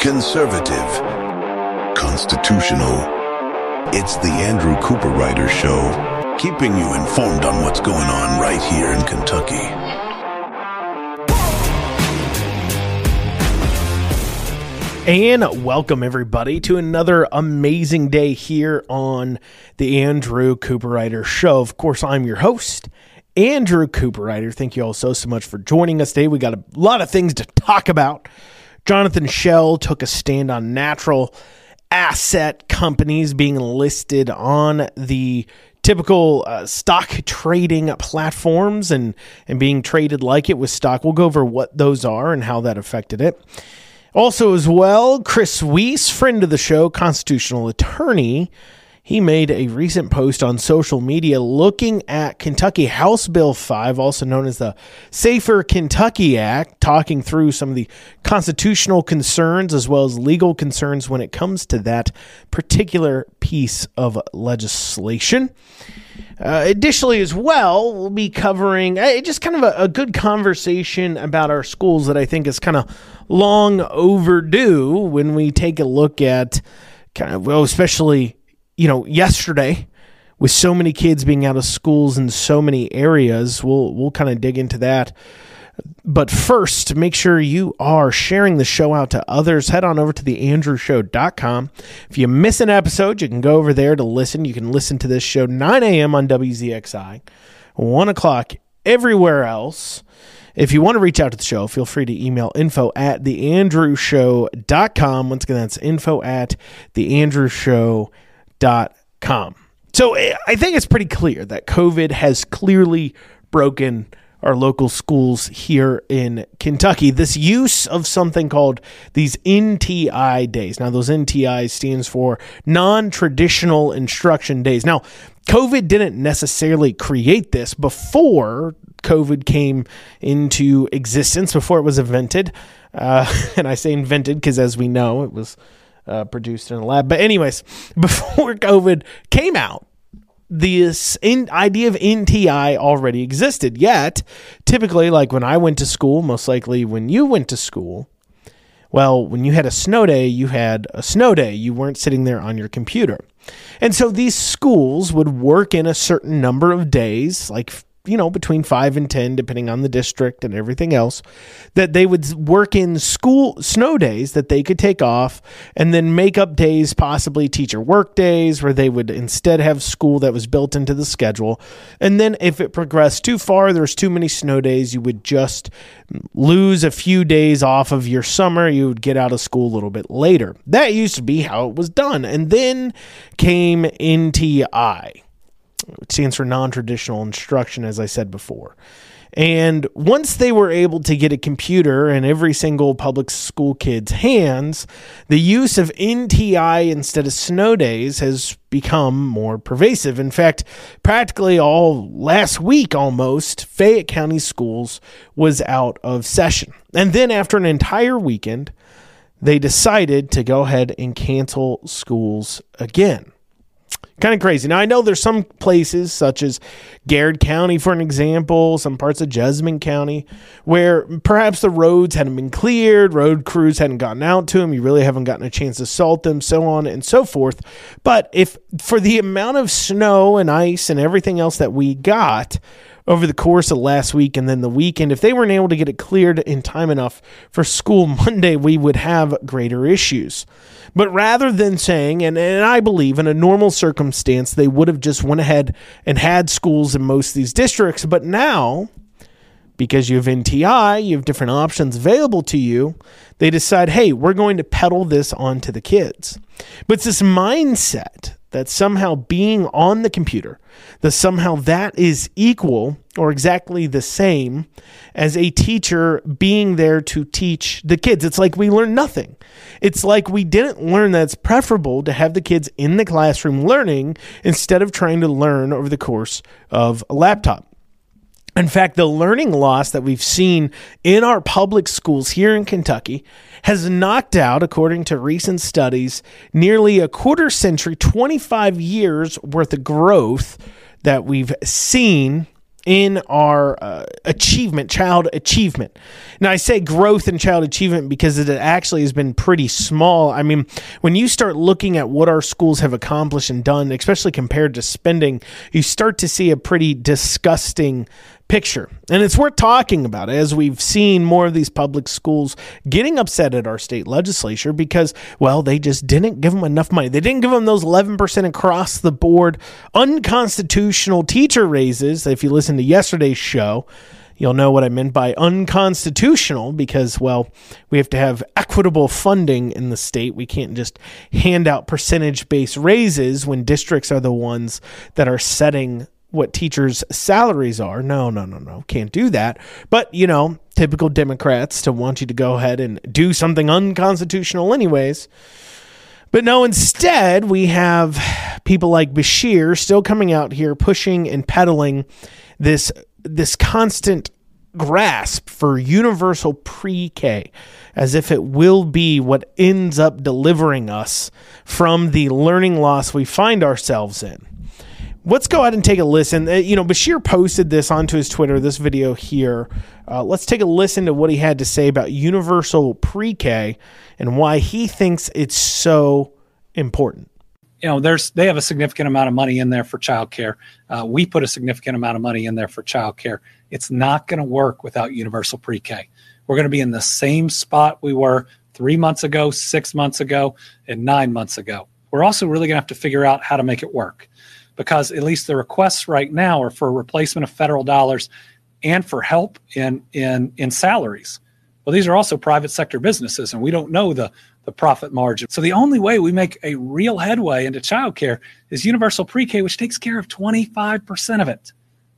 conservative, constitutional. It's the Andrew Cooperrider Show, keeping you informed on what's going on right here in Kentucky. And welcome everybody to another amazing day here on the Andrew Cooperrider Show. Of course, I'm your host, Andrew Cooperrider. Thank you all so so much for joining us today. We got a lot of things to talk about. Jonathan Shell took a stand on natural asset companies being listed on the typical uh, stock trading platforms and and being traded like it was stock. We'll go over what those are and how that affected it. Also, as well, Chris Wiest, friend of the show, constitutional attorney, he made a recent post on social media looking at Kentucky House Bill 5, also known as the Safer Kentucky Act, talking through some of the constitutional concerns as well as legal concerns when it comes to that particular piece of legislation. Uh, additionally, as well, we'll be covering uh, just kind of a, a, good conversation about our schools that I think is kind of long overdue when we take a look at kind of, well, especially you know, yesterday with so many kids being out of schools in so many areas, we'll we'll kind of dig into that. But first, make sure you are sharing the show out to others. Head on over to theandrewshow.com. If you miss an episode, you can go over there to listen. You can listen to this show 9 a.m. on WZXI, 1 o'clock everywhere else. If you want to reach out to the show, feel free to email info at theandrewshow.com. Once again, that's info at theandrewshow.com com. So eh, I think it's pretty clear that COVID has clearly broken our local schools here in Kentucky. This use of something called these NTI days. Now, those NTI stands for non traditional instruction days. Now, COVID didn't necessarily create this before COVID came into existence, before it was invented. Uh, and I say invented because, as we know, it was uh, produced in a lab. But anyways, before COVID came out, this in, idea of NTI already existed. Yet, typically, like when I went to school, most likely when you went to school, well, when you had a snow day, you had a snow day. You weren't sitting there on your computer. And so these schools would work in a certain number of days, like you know, between five and 10, depending on the district and everything else, that they would work in school snow days that they could take off and then make up days, possibly teacher work days, where they would instead have school that was built into the schedule. And then if it progressed too far, there's too many snow days, you would just lose a few days off of your summer. You would get out of school a little bit later. That used to be how it was done. And then came NTI stands for non traditional instruction, as I said before. And once they were able to get a computer in every single public school kid's hands, the use of NTI instead of snow days has become more pervasive. In fact, practically all last week almost, Fayette County schools was out of session. And then after an entire weekend, they decided to go ahead and cancel schools again kind of crazy. Now I know there's some places such as Garrard County, for an example, some parts of Jessamine County, where perhaps the roads hadn't been cleared, road crews hadn't gotten out to them, you really haven't gotten a chance to salt them, so on and so forth. But if for the amount of snow and ice and everything else that we got, over the course of last week and then the weekend, if they weren't able to get it cleared in time enough for school Monday, we would have greater issues. But rather than saying, and, and I believe in a normal circumstance, they would have just went ahead and had schools in most of these districts. But now, because you have NTI, you have different options available to you, they decide, hey, we're going to peddle this onto the kids. But it's this mindset that somehow being on the computer, that somehow that is equal or exactly the same as a teacher being there to teach the kids. It's like we learn nothing. It's like we didn't learn that it's preferable to have the kids in the classroom learning instead of trying to learn over the course of a laptop. In fact, the learning loss that we've seen in our public schools here in Kentucky has knocked out, according to recent studies, nearly a quarter century, 25 years worth of growth that we've seen in our uh, achievement, child achievement. Now, I say growth in child achievement because it actually has been pretty small. I mean, when you start looking at what our schools have accomplished and done, especially compared to spending, you start to see a pretty disgusting picture. And it's worth talking about as we've seen more of these public schools getting upset at our state legislature because, well, they just didn't give them enough money. They didn't give them those 11% across the board unconstitutional teacher raises. If you listen to yesterday's show, you'll know what I meant by unconstitutional because, well, we have to have equitable funding in the state. We can't just hand out percentage based raises when districts are the ones that are setting what teachers' salaries are. No, no, no, no. Can't do that. But, you know, typical Democrats to want you to go ahead and do something unconstitutional, anyways. But no, instead, we have people like Beshear still coming out here pushing and peddling this this constant grasp for universal pre-K as if it will be what ends up delivering us from the learning loss we find ourselves in let's go ahead and take a listen. Uh, you know, Beshear posted this onto his Twitter, this video here. Uh, let's take a listen to what he had to say about universal pre K and why he thinks it's so important. You know, there's they have a significant amount of money in there for childcare. Uh, we put a significant amount of money in there for childcare. It's not going to work without universal pre K. We're going to be in the same spot we were three months ago, six months ago, and nine months ago. We're also really going to have to figure out how to make it work because at least the requests right now are for replacement of federal dollars and for help in in in salaries. Well, these are also private sector businesses, and we don't know the the profit margin. So the only way we make a real headway into childcare is universal pre-K, which takes care of 25% of it.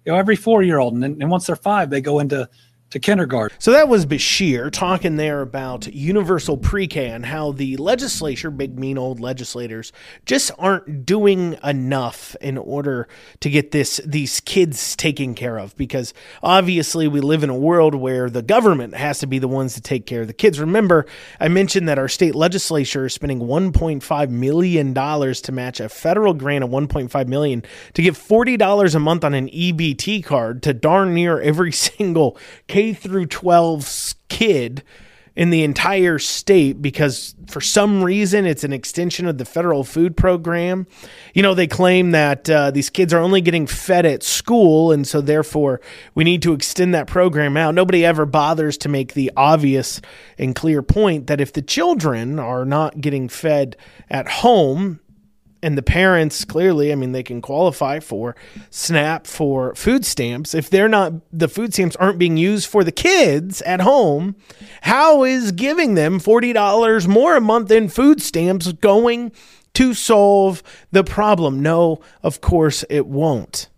You know, every four-year-old, and, and once they're five, they go into to kindergarten. So that was Beshear talking there about universal pre K and how the legislature, big mean old legislators, just aren't doing enough in order to get this these kids taken care of. Because obviously we live in a world where the government has to be the ones to take care of the kids. Remember, I mentioned that our state legislature is spending 1.5 million dollars to match a federal grant of 1.5 million to give $40 a month on an EBT card to darn near every single Through 12 kid in the entire state because for some reason it's an extension of the federal food program. You know, they claim that uh, these kids are only getting fed at school, and so therefore we need to extend that program out. Nobody ever bothers to make the obvious and clear point that if the children are not getting fed at home, and the parents clearly i mean they can qualify for snap for food stamps. If they're not the food stamps aren't being used for the kids at home how is giving them $40 more a month in food stamps going to solve the problem? No of course it won't.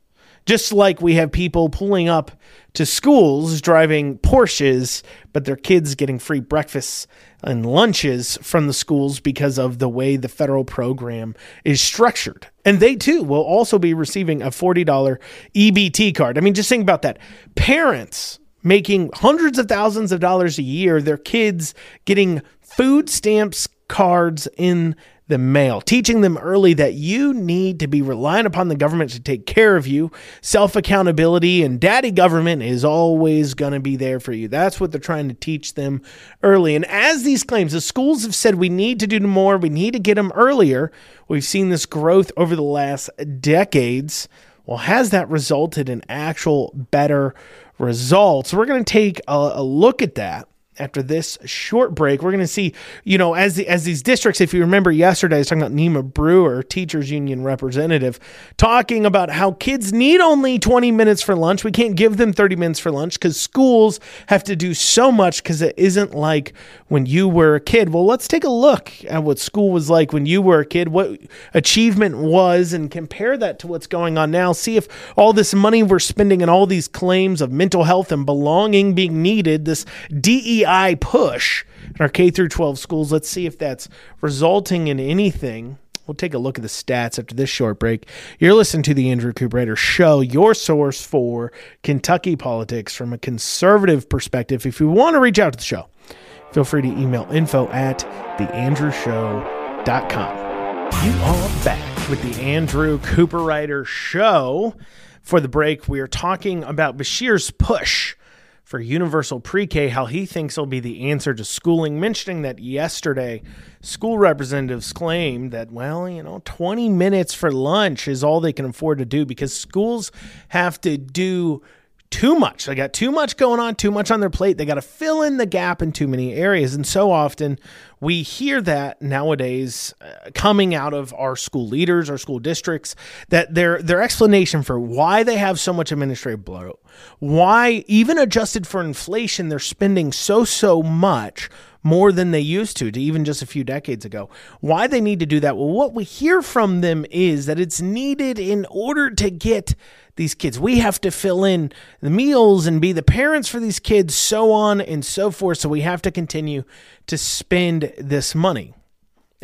Just like we have people pulling up to schools driving Porsches, but their kids getting free breakfasts and lunches from the schools because of the way the federal program is structured. And they too will also be receiving a $40 EBT card. I mean, just think about that. Parents making hundreds of thousands of dollars a year, their kids getting food stamps cards in the mail, teaching them early that you need to be relying upon the government to take care of you. Self accountability and daddy government is always going to be there for you. That's what they're trying to teach them early. And as these claims, the schools have said we need to do more, we need to get them earlier. We've seen this growth over the last decades. Well, has that resulted in actual better results? We're going to take a, a look at that after this short break, we're going to see, you know, as the, as these districts, if you remember yesterday, I was talking about Nema Brewer, teachers union representative, talking about how kids need only 20 minutes for lunch. We can't give them 30 minutes for lunch because schools have to do so much because it isn't like when you were a kid. Well, let's take a look at what school was like when you were a kid, what achievement was, and compare that to what's going on now. See if all this money we're spending and all these claims of mental health and belonging being needed, this DEI DEI push in our K through 12 schools. Let's see if that's resulting in anything. We'll take a look at the stats after this short break. You're listening to the Andrew Cooper Show, your source for Kentucky politics from a conservative perspective. If you want to reach out to the show, feel free to email info at theandrewshow.com. You are back with the Andrew Cooper Show for the break, we are talking about Beshear's push for universal pre K, how he thinks will be the answer to schooling, mentioning that yesterday school representatives claimed that, well, you know, 20 minutes for lunch is all they can afford to do because schools have to do too much. They got too much going on, too much on their plate. They got to fill in the gap in too many areas. And so often we hear that nowadays uh, coming out of our school leaders, our school districts, that their their explanation for why they have so much administrative bloat, why even adjusted for inflation, they're spending so so much more than they used to, to even just a few decades ago. Why they need to do that? Well, what we hear from them is that it's needed in order to get these kids. We have to fill in the meals and be the parents for these kids, so on and so forth. So we have to continue to spend this money.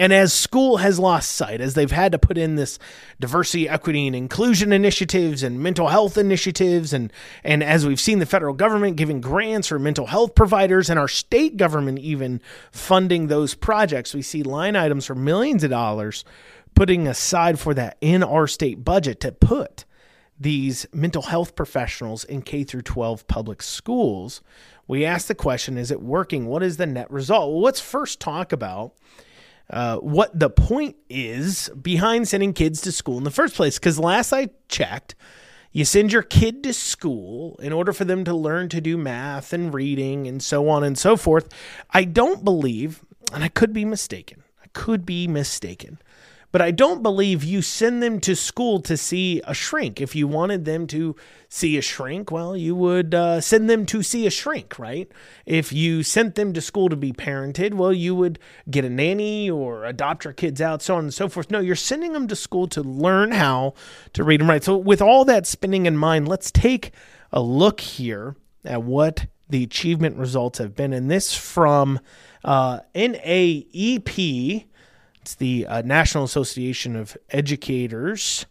And as school has lost sight, as they've had to put in this diversity, equity, and inclusion initiatives and mental health initiatives, and, and as we've seen the federal government giving grants for mental health providers and our state government even funding those projects, we see line items for millions of dollars putting aside for that in our state budget to put these mental health professionals in K through 12 public schools, we ask the question is it working? What is the net result? Well, let's first talk about uh, what the point is behind sending kids to school in the first place. Because last I checked, you send your kid to school in order for them to learn to do math and reading and so on and so forth. I don't believe, and I could be mistaken, I could be mistaken, but I don't believe you send them to school to see a shrink. If you wanted them to see a shrink, well, you would uh, send them to see a shrink, right? If you sent them to school to be parented, well, you would get a nanny or adopt your kids out, so on and so forth. No, you're sending them to school to learn how to read and write. So, with all that spinning in mind, let's take a look here at what the achievement results have been. And this from uh, NAEP it's the uh, National Association of Educators.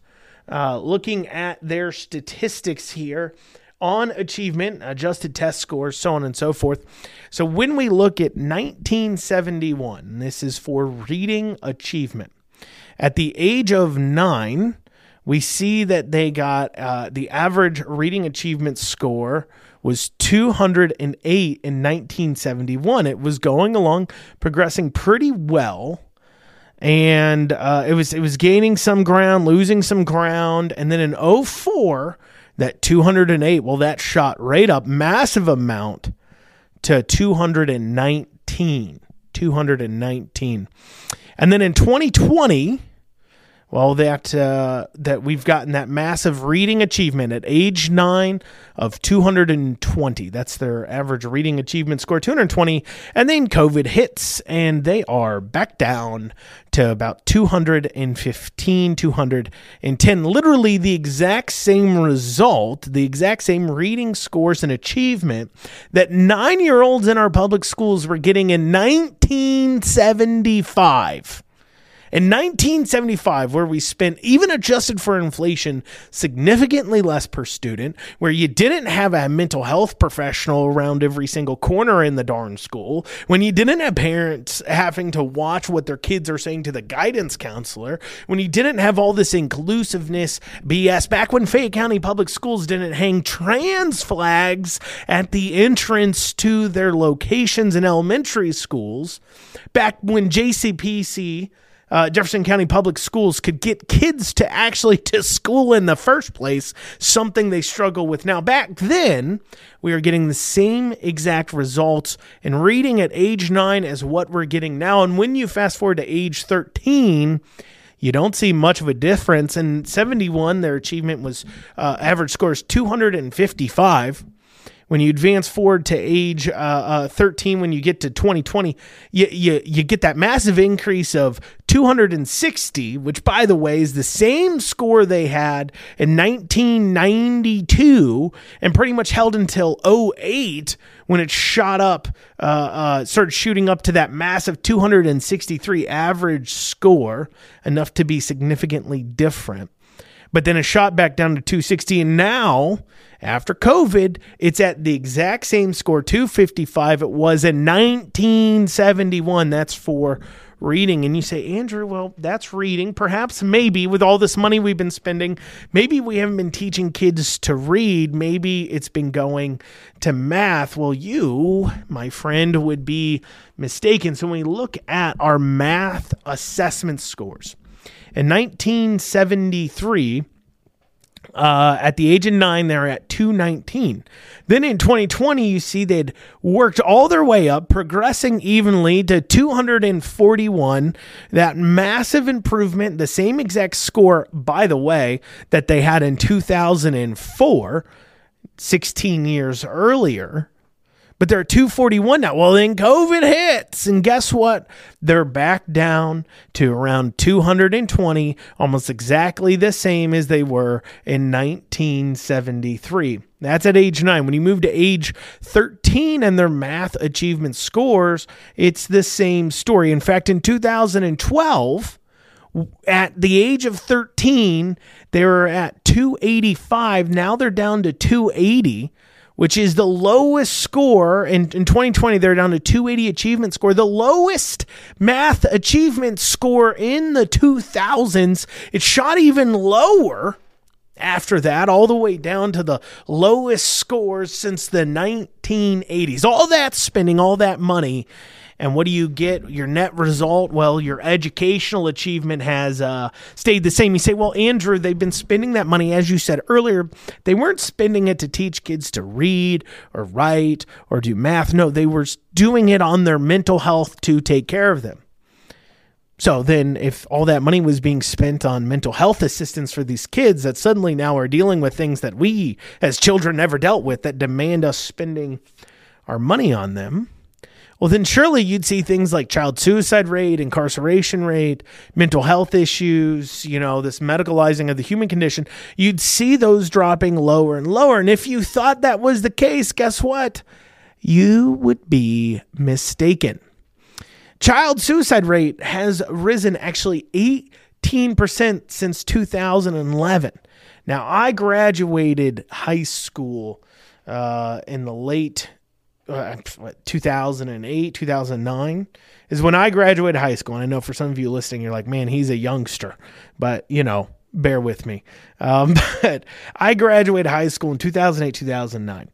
Uh, looking at their statistics here on achievement, adjusted test scores, so on and so forth. So when we look at 1971, this is for reading achievement. At the age of nine, we see that they got uh, the average reading achievement score was 208 in 1971. It was going along, progressing pretty well and uh, it was it was gaining some ground, losing some ground, and then in 04, that 208, well, that shot right up, massive amount to 219, 219, and then in 2020. Well, that uh, that we've gotten that massive reading achievement at age nine of 220. That's their average reading achievement score, 220. And then COVID hits, and they are back down to about 215, 210. Literally the exact same result, the exact same reading scores and achievement that nine year olds in our public schools were getting in 1975. In 1975, where we spent, even adjusted for inflation, significantly less per student, where you didn't have a mental health professional around every single corner in the darn school, when you didn't have parents having to watch what their kids are saying to the guidance counselor, when you didn't have all this inclusiveness BS, back when Fayette County Public Schools didn't hang trans flags at the entrance to their locations in elementary schools, back when JCPS uh, Jefferson County Public Schools could get kids to actually to school in the first place, something they struggle with now. Back then, we are getting the same exact results in reading at age nine as what we're getting now. And when you fast forward to age 13, you don't see much of a difference. In 71, their achievement was uh, average scores 255 when you advance forward to age uh, uh, 13, when you get to 2020, you, you, you get that massive increase of 260, which, by the way, is the same score they had in 1992 and pretty much held until 08 when it shot up, uh, uh, started shooting up to that massive 263 average score, enough to be significantly different. But then it shot back down to 260, and now after COVID, it's at the exact same score, 255 it was in 1971. That's for reading. And you say, Andrew, well, that's reading. Perhaps, maybe, with all this money we've been spending, maybe we haven't been teaching kids to read. Maybe it's been going to math. Well, you, my friend, would be mistaken. So when we look at our math assessment scores, in 1973, uh, at the age of nine, they're at 219. Then in 2020, you see they'd worked all their way up, progressing evenly to 241. That massive improvement, the same exact score, by the way, that they had in 2004, 16 years earlier but they're 241 now. Well, then COVID hits, and guess what? They're back down to around 220, almost exactly the same as they were in 1973. That's at age nine. When you move to age 13 and their math achievement scores, it's the same story. In fact, in 2012, at the age of 13, they were at 285. Now they're down to 280 which is the lowest score in, in 2020. They're down to 280 achievement score, the lowest math achievement score in the 2000s. It shot even lower after that, all the way down to the lowest scores since the 1980s. All that spending, all that money and what do you get? Your net result? Well, your educational achievement has uh, stayed the same. You say, well, Andrew, they've been spending that money, as you said earlier. They weren't spending it to teach kids to read or write or do math. No, they were doing it on their mental health to take care of them. So then, if all that money was being spent on mental health assistance for these kids that suddenly now are dealing with things that we as children never dealt with that demand us spending our money on them, well, then surely you'd see things like child suicide rate, incarceration rate, mental health issues, you know, this medicalizing of the human condition. You'd see those dropping lower and lower. And if you thought that was the case, guess what? You would be mistaken. Child suicide rate has risen actually 18% since 2011. Now, I graduated high school uh, in the late uh, 2008, 2009 is when I graduated high school. And I know for some of you listening, you're like, man, he's a youngster. But, you know, bear with me. Um, but I graduated high school in 2008, 2009.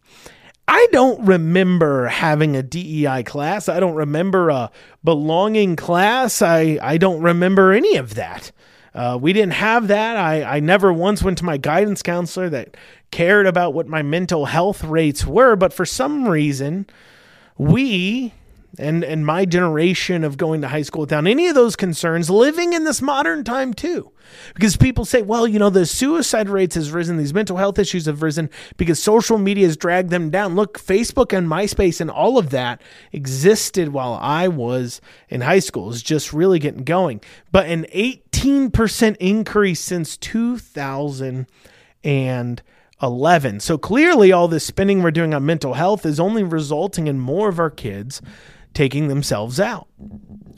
I don't remember having a DEI class. I don't remember a belonging class. I, I don't remember any of that. Uh, we didn't have that. I, I never once went to my guidance counselor that cared about what my mental health rates were. But for some reason, we and and my generation of going to high school without any of those concerns living in this modern time too. Because people say well you know the suicide rates has risen these mental health issues have risen because social media has dragged them down. Look facebook and myspace and all of that existed while i was in high school. Is just really getting going. But an 18% increase since 2011 so clearly all this spending we're doing on mental health is only resulting in more of our kids taking themselves out.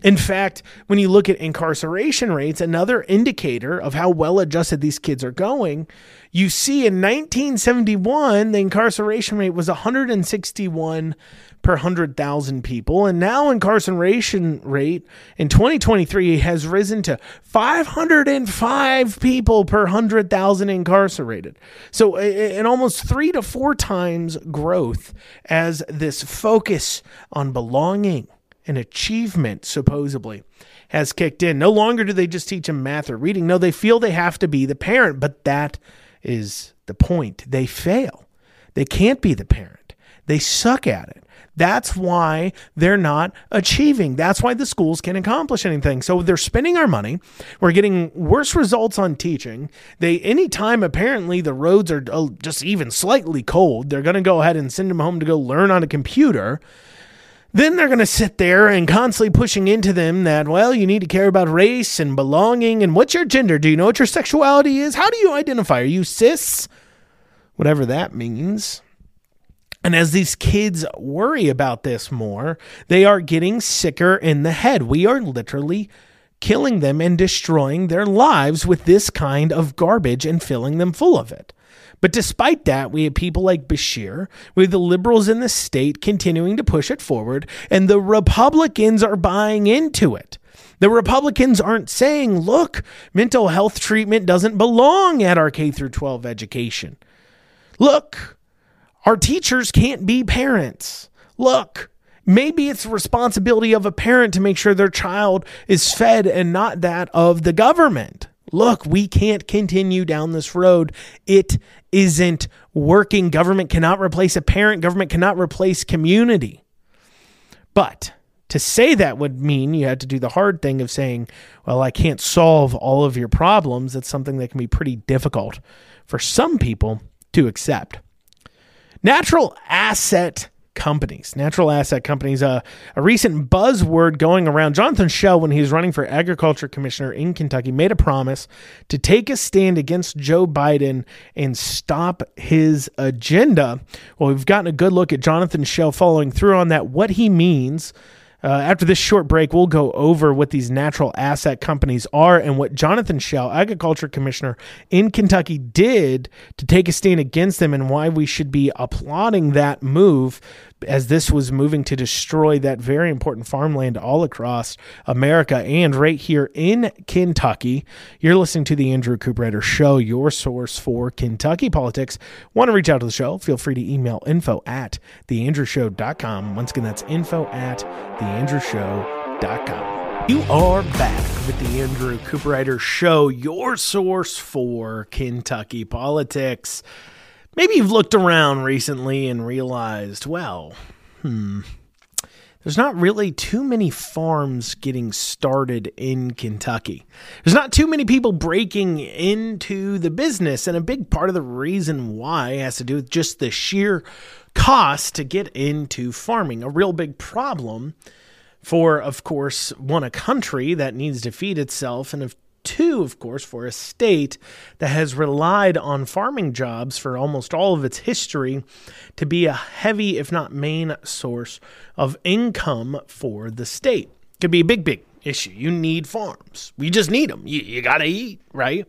In fact, when you look at incarceration rates, another indicator of how well adjusted these kids are going, you see in 1971, the incarceration rate was 161 per 100,000 people. And now incarceration rate in 2023 has risen to 505 people per 100,000 incarcerated. So an almost three to four times growth as this focus on belonging and achievement, supposedly, has kicked in. No longer do they just teach them math or reading. No, they feel they have to be the parent, but that is the point. They fail. They can't be the parent. They suck at it. That's why they're not achieving. That's why the schools can't accomplish anything. So they're spending our money. We're getting worse results on teaching. They anytime apparently the roads are uh, just even slightly cold, they're going to go ahead and send them home to go learn on a computer. Then they're going to sit there and constantly pushing into them that, well, you need to care about race and belonging and what's your gender? Do you know what your sexuality is? How do you identify? Are you cis? Whatever that means. And as these kids worry about this more, they are getting sicker in the head. We are literally killing them and destroying their lives with this kind of garbage and filling them full of it. But despite that, we have people like Beshear, we have the liberals in the state continuing to push it forward, and the Republicans are buying into it. The Republicans aren't saying, look, mental health treatment doesn't belong at our K through 12 education. Look, our teachers can't be parents. Look, maybe it's the responsibility of a parent to make sure their child is fed and not that of the government. Look, we can't continue down this road. It isn't working. Government cannot replace a parent, government cannot replace community. But to say that would mean you had to do the hard thing of saying, well, I can't solve all of your problems. That's something that can be pretty difficult for some people to accept. Natural asset companies. Natural asset companies. Uh, a recent buzzword going around. Jonathan Shell, when he was running for agriculture commissioner in Kentucky, made a promise to take a stand against Joe Biden and stop his agenda. Well, we've gotten a good look at Jonathan Shell following through on that, what he means uh, after this short break, we'll go over what these natural asset companies are and what Jonathan Shell, Agriculture Commissioner in Kentucky, did to take a stand against them and why we should be applauding that move as this was moving to destroy that very important farmland all across America and right here in Kentucky. You're listening to the Andrew Cooperrider Show, your source for Kentucky politics. Want to reach out to the show? Feel free to email info at theandrewshow.com. Once again, that's info at theandrewshow.com. You are back with the Andrew Cooperrider Show, your source for Kentucky politics. Maybe you've looked around recently and realized, well, hmm, there's not really too many farms getting started in Kentucky. There's not too many people breaking into the business. And a big part of the reason why has to do with just the sheer cost to get into farming. A real big problem for, of course, one, a country that needs to feed itself, and of two, of course, for a state that has relied on farming jobs for almost all of its history to be a heavy, if not main, source of income for the state. Could be a big, big issue. You need farms. We just need them. You, you got to eat, right?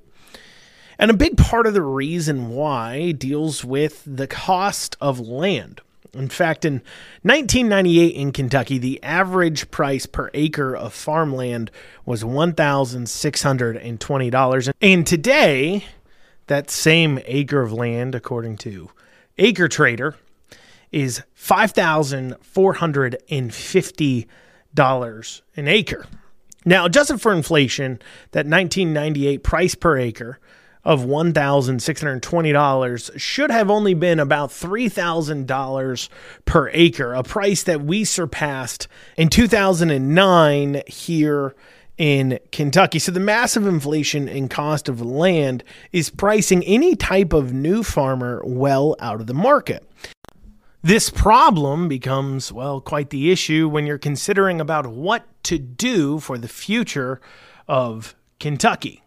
And a big part of the reason why deals with the cost of land. In fact, in 1998 in Kentucky, the average price per acre of farmland was $1,620. And today, that same acre of land, according to Acre Trader, is $5,450 an acre. Now, adjusted for inflation, that 1998 price per acre of $1,620 should have only been about $3,000 per acre, a price that we surpassed in 2009 here in Kentucky. So the massive inflation in cost of land is pricing any type of new farmer well out of the market. This problem becomes, well, quite the issue when you're considering about what to do for the future of Kentucky.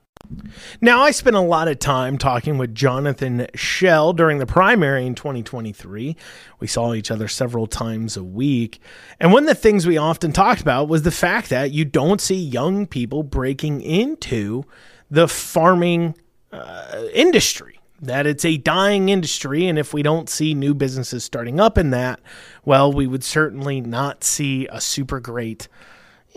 Now, I spent a lot of time talking with Jonathan Shell during the primary in 2023. We saw each other several times a week. And one of the things we often talked about was the fact that you don't see young people breaking into the farming uh, industry, that it's a dying industry. And if we don't see new businesses starting up in that, well, we would certainly not see a super great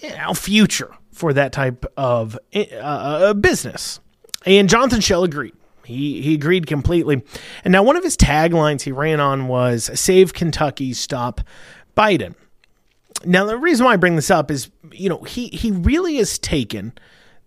you know, future for that type of uh, uh, business. And Jonathan Shell agreed. He, he agreed completely. And now, one of his taglines he ran on was Save Kentucky, Stop Biden. Now, the reason why I bring this up is, you know, he, he really has taken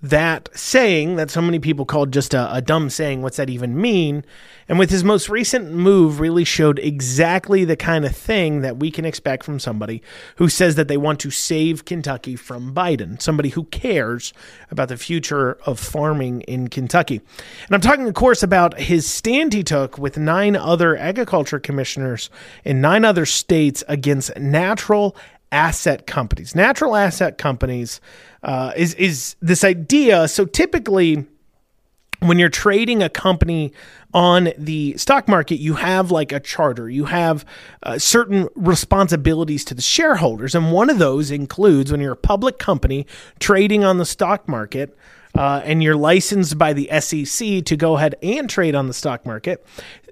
that saying that so many people called just a, a, dumb saying, what's that even mean? And with his most recent move, really showed exactly the kind of thing that we can expect from somebody who says that they want to save Kentucky from Biden, somebody who cares about the future of farming in Kentucky. And I'm talking, of course, about his stand he took with nine other agriculture commissioners in nine other states against natural asset companies. Natural asset companies uh, is is this idea. So typically, when you're trading a company on the stock market, you have like a charter, you have uh, certain responsibilities to the shareholders. And one of those includes when you're a public company trading on the stock market, uh, and you're licensed by the SEC to go ahead and trade on the stock market,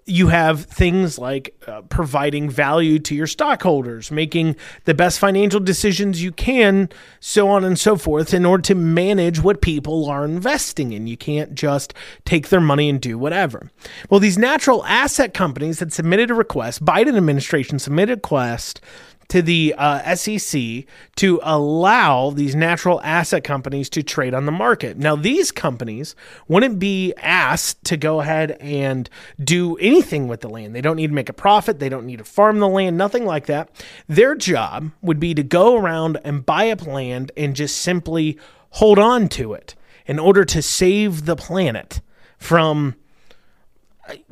you have things like uh, providing value to your stockholders, making the best financial decisions you can, so on and so forth, in order to manage what people are investing in. You can't just take their money and do whatever. Well, these natural asset companies had submitted a request, Biden administration submitted a request to the uh, SEC to allow these natural asset companies to trade on the market. Now, these companies wouldn't be asked to go ahead and do anything with the land. They don't need to make a profit, they don't need to farm the land, nothing like that. Their job would be to go around and buy up land and just simply hold on to it in order to save the planet from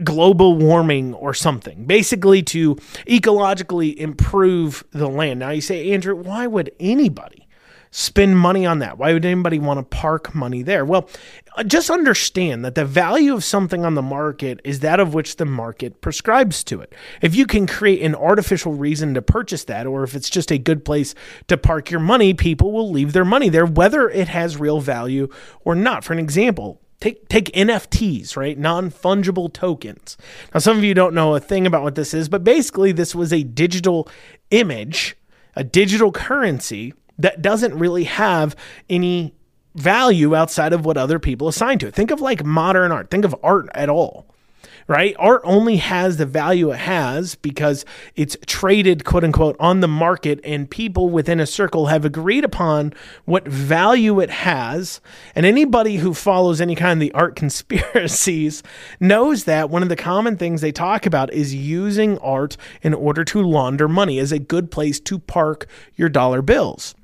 global warming or something, basically to ecologically improve the land. Now you say, Andrew, why would anybody spend money on that? Why would anybody want to park money there? Well, uh, just understand that the value of something on the market is that of which the market prescribes to it. If you can create an artificial reason to purchase that, or if it's just a good place to park your money, people will leave their money there, whether it has real value or not. For an example, Take take NFTs, right? Non-fungible tokens. Now some of you don't know a thing about what this is, but basically this was a digital image, a digital currency that doesn't really have any value outside of what other people assign to it. Think of like modern art. Think of art at all right? Art only has the value it has because it's traded, quote unquote, on the market, and people within a circle have agreed upon what value it has. And anybody who follows any kind of the art conspiracies knows that one of the common things they talk about is using art in order to launder money as a good place to park your dollar bills.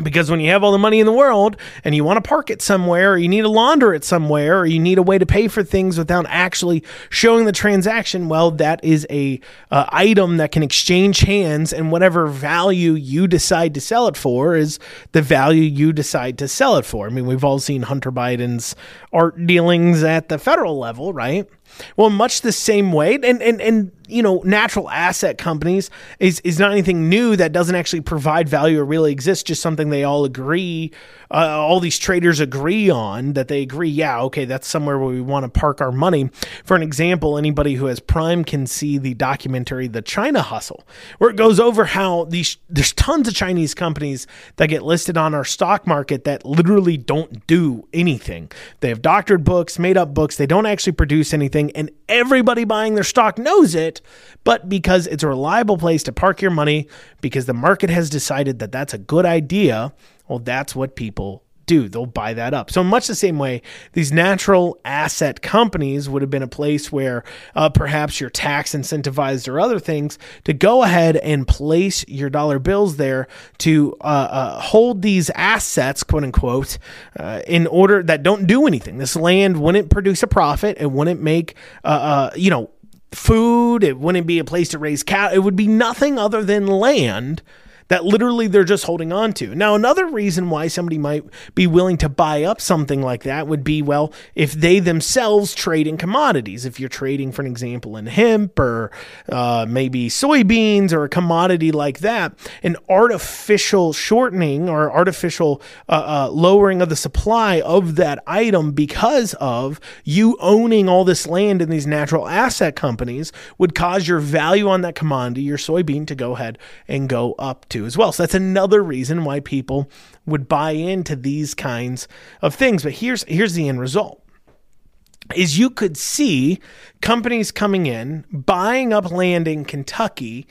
Because when you have all the money in the world and you want to park it somewhere, or you need to launder it somewhere, or you need a way to pay for things without actually showing the transaction, well, that is a uh, item that can exchange hands, and whatever value you decide to sell it for is the value you decide to sell it for. I mean, we've all seen Hunter Biden's art dealings at the federal level, right? Well, much the same way, and and and you know, natural asset companies is is not anything new that doesn't actually provide value or really exist. Just something they all agree, uh, all these traders agree on that they agree. Yeah, okay, that's somewhere where we want to park our money. For an example, anybody who has Prime can see the documentary "The China Hustle," where it goes over how these there's tons of Chinese companies that get listed on our stock market that literally don't do anything. They have doctored books, made up books. They don't actually produce anything and everybody buying their stock knows it, but because it's a reliable place to park your money, because the market has decided that that's a good idea, well, that's what people do. They'll buy that up. So, in much the same way, these natural asset companies would have been a place where uh, perhaps you're tax incentivized or other things to go ahead and place your dollar bills there to uh, uh, hold these assets, quote unquote, uh, in order that don't do anything. This land wouldn't produce a profit, it wouldn't make, uh, uh, you know, food, it wouldn't be a place to raise cattle, it would be nothing other than land that literally they're just holding on to. Now, another reason why somebody might be willing to buy up something like that would be well, if they themselves trade in commodities. If you're trading, for an example, in hemp or uh, maybe soybeans or a commodity like that, an artificial shortening or artificial uh, uh, lowering of the supply of that item because of you owning all this land in these natural asset companies would cause your value on that commodity, your soybean, to go ahead and go up to as well. So that's another reason why people would buy into these kinds of things. But here's here's the end result is you could see companies coming in, buying up land in Kentucky,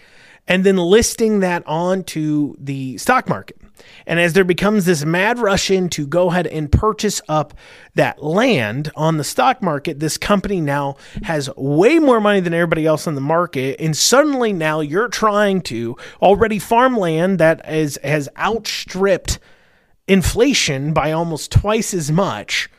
and then listing that onto the stock market. And as there becomes this mad rush in to go ahead and purchase up that land on the stock market, this company now has way more money than everybody else in the market. And suddenly now you're trying to already farmland that is, has outstripped inflation by almost twice as much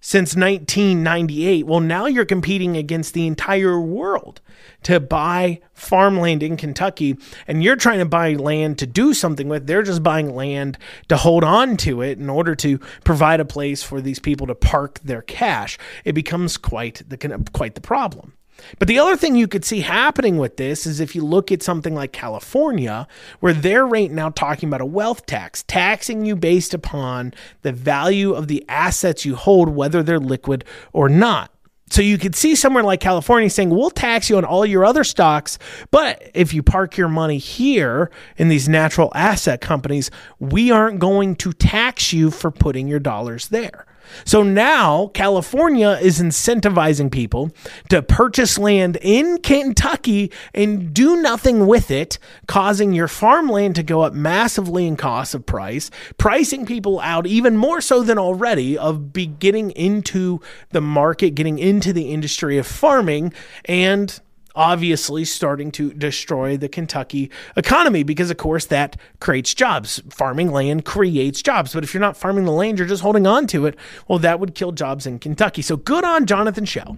since 1998. Well, now you're competing against the entire world to buy farmland in Kentucky, and you're trying to buy land to do something with. They're just buying land to hold on to it in order to provide a place for these people to park their cash. It becomes quite the quite the problem. But the other thing you could see happening with this is if you look at something like California, where they're right now talking about a wealth tax, taxing you based upon the value of the assets you hold, whether they're liquid or not. So you could see somewhere like California saying, we'll tax you on all your other stocks, but if you park your money here in these natural asset companies, we aren't going to tax you for putting your dollars there. So now California is incentivizing people to purchase land in Kentucky and do nothing with it, causing your farmland to go up massively in cost of price, pricing people out even more so than already of be getting into the market, getting into the industry of farming and obviously starting to destroy the Kentucky economy because, of course, that creates jobs. Farming land creates jobs. But if you're not farming the land, you're just holding on to it. Well, that would kill jobs in Kentucky. So good on Jonathan Shell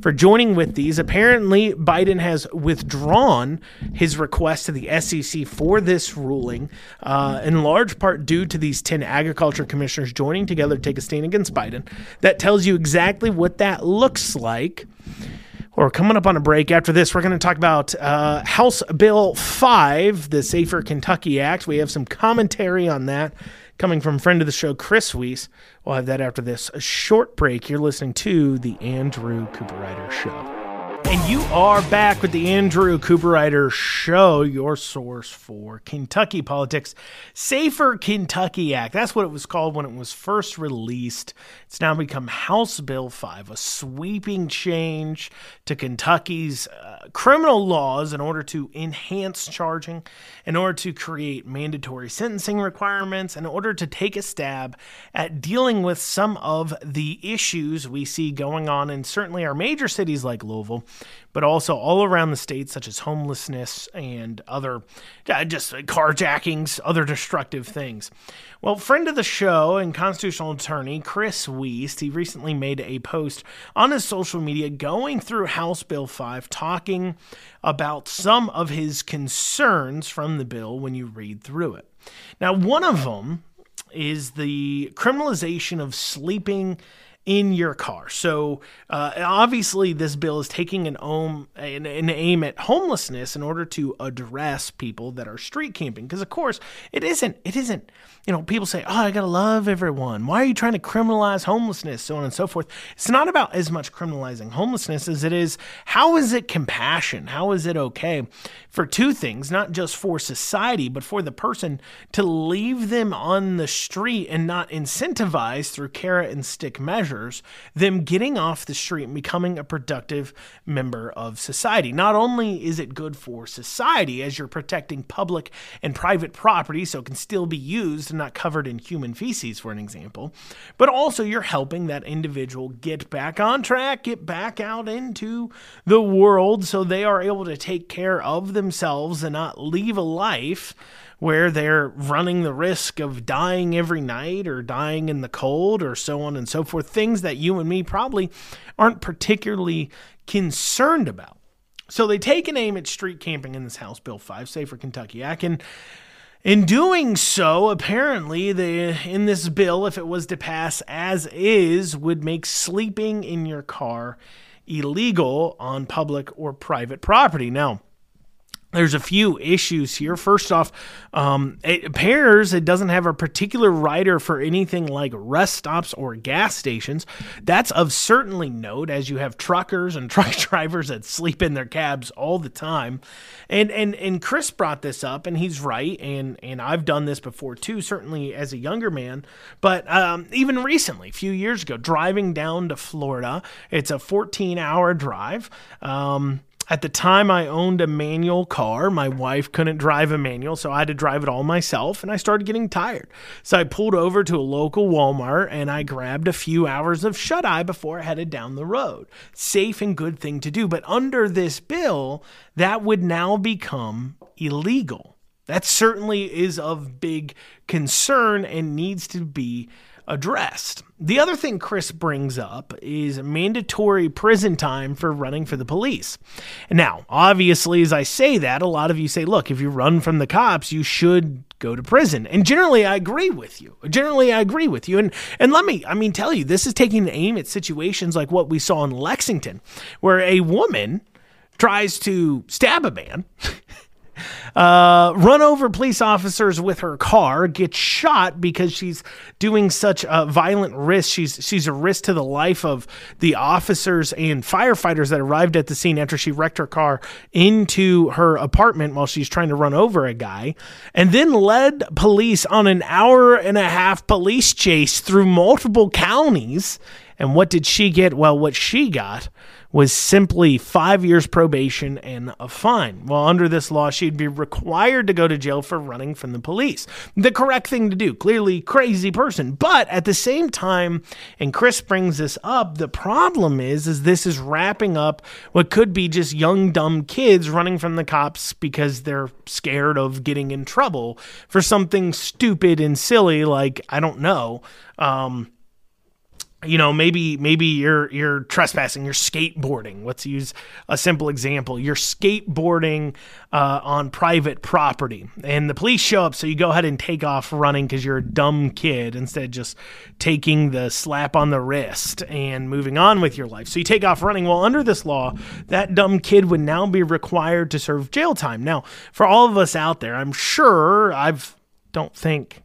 for joining with these. Apparently, Biden has withdrawn his request to the SEC for this ruling, uh, in large part due to these 10 agriculture commissioners joining together to take a stand against Biden. That tells you exactly what that looks like or coming up on a break. After this, we're going to talk about uh, House Bill 5, the Safer Kentucky Act. We have some commentary on that coming from friend of the show, Chris Wiest. We'll have that after this. A short break. You're listening to The Andrew Cooperrider Show. And you are back with the Andrew Cooperrider Show, your source for Kentucky politics. Safer Kentucky Act. That's what it was called when it was first released. It's now become House Bill 5, a sweeping change to Kentucky's uh, criminal laws in order to enhance charging, in order to create mandatory sentencing requirements, in order to take a stab at dealing with some of the issues we see going on in certainly our major cities like Louisville but also all around the state, such as homelessness and other uh, just carjackings, other destructive things. Well, friend of the show and constitutional attorney Chris Wiest, he recently made a post on his social media going through House Bill 5, talking about some of his concerns from the bill when you read through it. Now, one of them is the criminalization of sleeping in your car. So uh, obviously, this bill is taking an, om, an, an aim at homelessness in order to address people that are street camping. Because of course, it isn't. It isn't. You know, people say, "Oh, I gotta love everyone." Why are you trying to criminalize homelessness, so on and so forth? It's not about as much criminalizing homelessness as it is how is it compassion? How is it okay for two things, not just for society, but for the person to leave them on the street and not incentivize through carrot and stick measures them getting off the street and becoming a productive member of society. Not only is it good for society as you're protecting public and private property so it can still be used not covered in human feces, for an example, but also you're helping that individual get back on track, get back out into the world so they are able to take care of themselves and not leave a life where they're running the risk of dying every night or dying in the cold or so on and so forth. Things that you and me probably aren't particularly concerned about. So they take an aim at street camping in this House Bill 5, Safer Kentucky I And in doing so, apparently, the, in this bill, if it was to pass as is, would make sleeping in your car illegal on public or private property. Now, there's a few issues here. First off, um, it appears it doesn't have a particular rider for anything like rest stops or gas stations. That's of certainly note, as you have truckers and truck drivers that sleep in their cabs all the time. And and and Chris brought this up, and he's right. And and I've done this before too, certainly as a younger man, but um, even recently, a few years ago, driving down to Florida, it's a 14 hour drive. Um, at the time, I owned a manual car. My wife couldn't drive a manual, so I had to drive it all myself, and I started getting tired. So I pulled over to a local Walmart and I grabbed a few hours of shut eye before I headed down the road. Safe and good thing to do. But under this bill, that would now become illegal. That certainly is of big concern and needs to be addressed. The other thing Chris brings up is mandatory prison time for running for the police. Now, obviously, as I say that, a lot of you say, look, if you run from the cops, you should go to prison. And generally, I agree with you. Generally, I agree with you. And and let me, I mean, tell you, this is taking aim at situations like what we saw in Lexington, where a woman tries to stab a man. uh, run over police officers with her car, gets shot because she's doing such a violent risk. She's she's a risk to the life of the officers and firefighters that arrived at the scene after she wrecked her car into her apartment while she's trying to run over a guy, and then led police on an hour and a half police chase through multiple counties. And what did she get? Well, what she got was simply five years probation and a fine. Well, under this law, she'd be required to go to jail for running from the police. The correct thing to do. Clearly, crazy person. But at the same time, and Chris brings this up, the problem is, is this is wrapping up what could be just young, dumb kids running from the cops because they're scared of getting in trouble for something stupid and silly like, I don't know, um, you know maybe maybe you're you're trespassing you're skateboarding. Let's use a simple example. You're skateboarding uh, on private property and the police show up so you go ahead and take off running because you're a dumb kid instead of just taking the slap on the wrist and moving on with your life. So you take off running. Well under this law that dumb kid would now be required to serve jail time. Now for all of us out there i'm sure i've don't think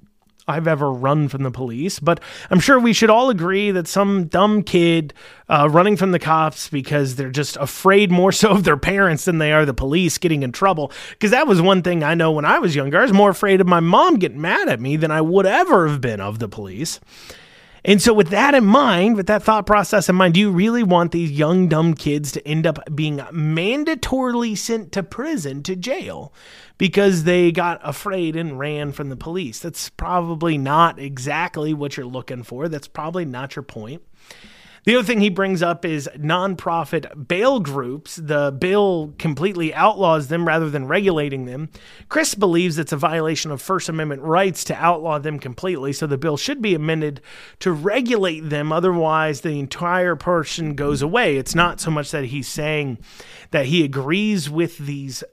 I've ever run from the police, but I'm sure we should all agree that some dumb kid uh, running from the cops because they're just afraid more so of their parents than they are the police getting in trouble. Because that was one thing I know when I was younger. I was more afraid of my mom getting mad at me than I would ever have been of the police. And so, with that in mind, with that thought process in mind, do you really want these young, dumb kids to end up being mandatorily sent to prison, to jail, because they got afraid and ran from the police? That's probably not exactly what you're looking for. That's probably not your point. The other thing he brings up is nonprofit bail groups. The bill completely outlaws them rather than regulating them. Chris believes it's a violation of First Amendment rights to outlaw them completely, so the bill should be amended to regulate them. Otherwise, the entire person goes away. It's not so much that he's saying that he agrees with these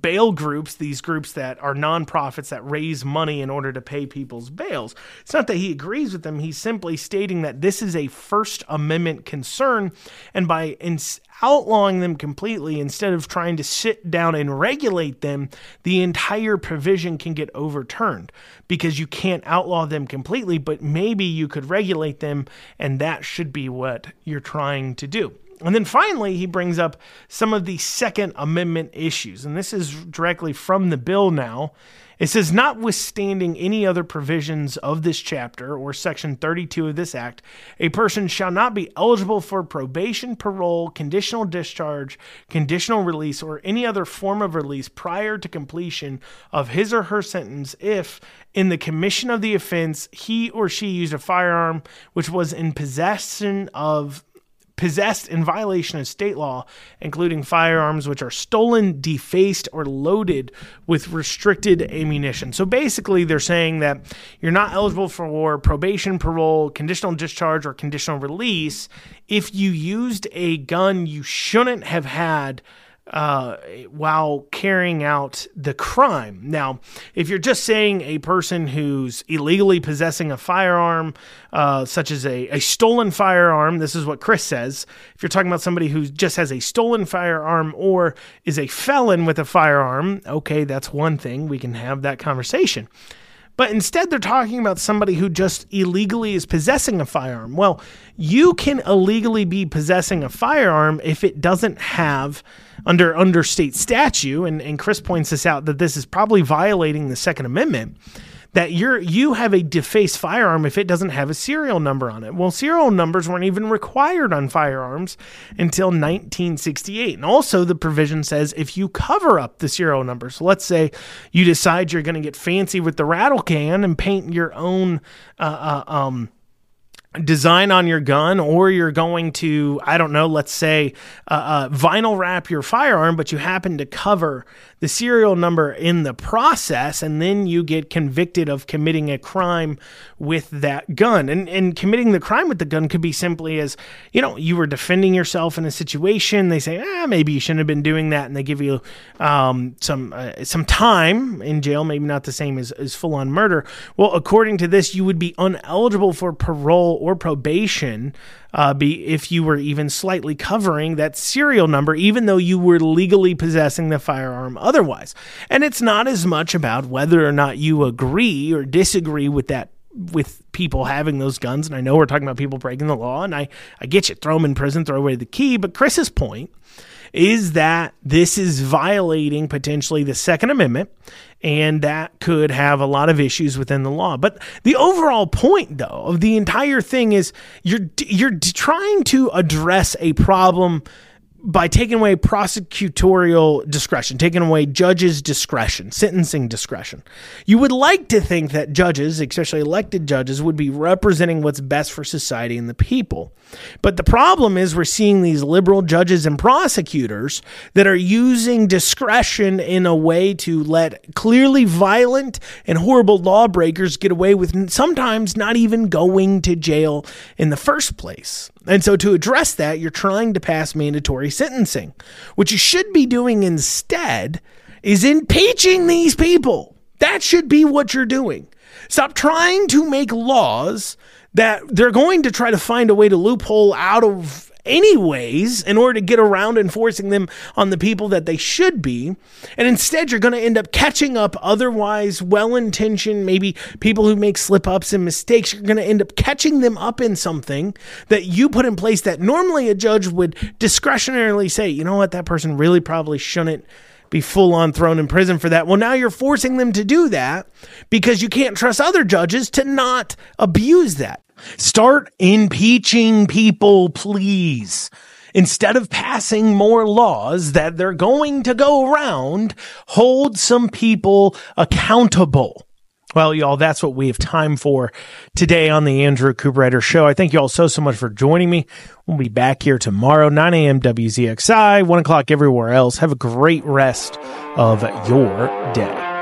bail groups, these groups that are nonprofits that raise money in order to pay people's bails. It's not that he agrees with them. He's simply stating that this is a First Amendment concern. And by ins- outlawing them completely, instead of trying to sit down and regulate them, the entire provision can get overturned because you can't outlaw them completely, but maybe you could regulate them. And that should be what you're trying to do. And then finally, he brings up some of the Second Amendment issues. And this is directly from the bill now. It says, notwithstanding any other provisions of this chapter or section 32 of this act, a person shall not be eligible for probation, parole, conditional discharge, conditional release, or any other form of release prior to completion of his or her sentence if, in the commission of the offense, he or she used a firearm which was in possession of possessed in violation of state law, including firearms which are stolen, defaced, or loaded with restricted ammunition. So basically, they're saying that you're not eligible for probation, parole, conditional discharge, or conditional release if you used a gun you shouldn't have had uh, while carrying out the crime. Now, if you're just saying a person who's illegally possessing a firearm, uh, such as a, a stolen firearm, this is what Chris says. If you're talking about somebody who just has a stolen firearm or is a felon with a firearm, okay, that's one thing. We can have that conversation. But instead, they're talking about somebody who just illegally is possessing a firearm. Well, you can illegally be possessing a firearm if it doesn't have under under state statute, and, and Chris points this out that this is probably violating the Second Amendment that you're you have a defaced firearm if it doesn't have a serial number on it. Well, serial numbers weren't even required on firearms until 1968. And also the provision says if you cover up the serial number. So let's say you decide you're going to get fancy with the rattle can and paint your own uh, uh, um, design on your gun or you're going to i don't know let's say uh, uh, vinyl wrap your firearm but you happen to cover the serial number in the process and then you get convicted of committing a crime with that gun. And, and committing the crime with the gun could be simply as you know you were defending yourself in a situation. They say ah, maybe you shouldn't have been doing that and they give you um, some uh, some time in jail maybe not the same as, as full-on murder. Well according to this you would be ineligible for parole or probation uh, be if you were even slightly covering that serial number, even though you were legally possessing the firearm otherwise. And it's not as much about whether or not you agree or disagree with that with people having those guns. And I know we're talking about people breaking the law, and I, I get you, throw them in prison, throw away the key. But Chris's point is that this is violating potentially the Second Amendment, and that could have a lot of issues within the law. But the overall point, though, of the entire thing is you're you're trying to address a problem by taking away prosecutorial discretion, taking away judges' discretion, sentencing discretion. You would like to think that judges, especially elected judges, would be representing what's best for society and the people. But the problem is we're seeing these liberal judges and prosecutors that are using discretion in a way to let clearly violent and horrible lawbreakers get away with sometimes not even going to jail in the first place. And so, to address that, you're trying to pass mandatory sentencing. What you should be doing instead is impeaching these people. That should be what you're doing. Stop trying to make laws that they're going to try to find a way to loophole out of anyways in order to get around enforcing them on the people that they should be. And instead, you're going to end up catching up otherwise well intentioned, maybe people who make slip ups and mistakes. You're going to end up catching them up in something that you put in place that normally a judge would discretionarily say, you know what, that person really probably shouldn't be full on thrown in prison for that. Well, now you're forcing them to do that because you can't trust other judges to not abuse that. Start impeaching people, please. Instead of passing more laws that they're going to go around, hold some people accountable. Well, y'all, that's what we have time for today on the Andrew Cooperrider Show. I thank you all so, so much for joining me. We'll be back here tomorrow, 9 a.m. WZXI, 1 o'clock everywhere else. Have a great rest of your day.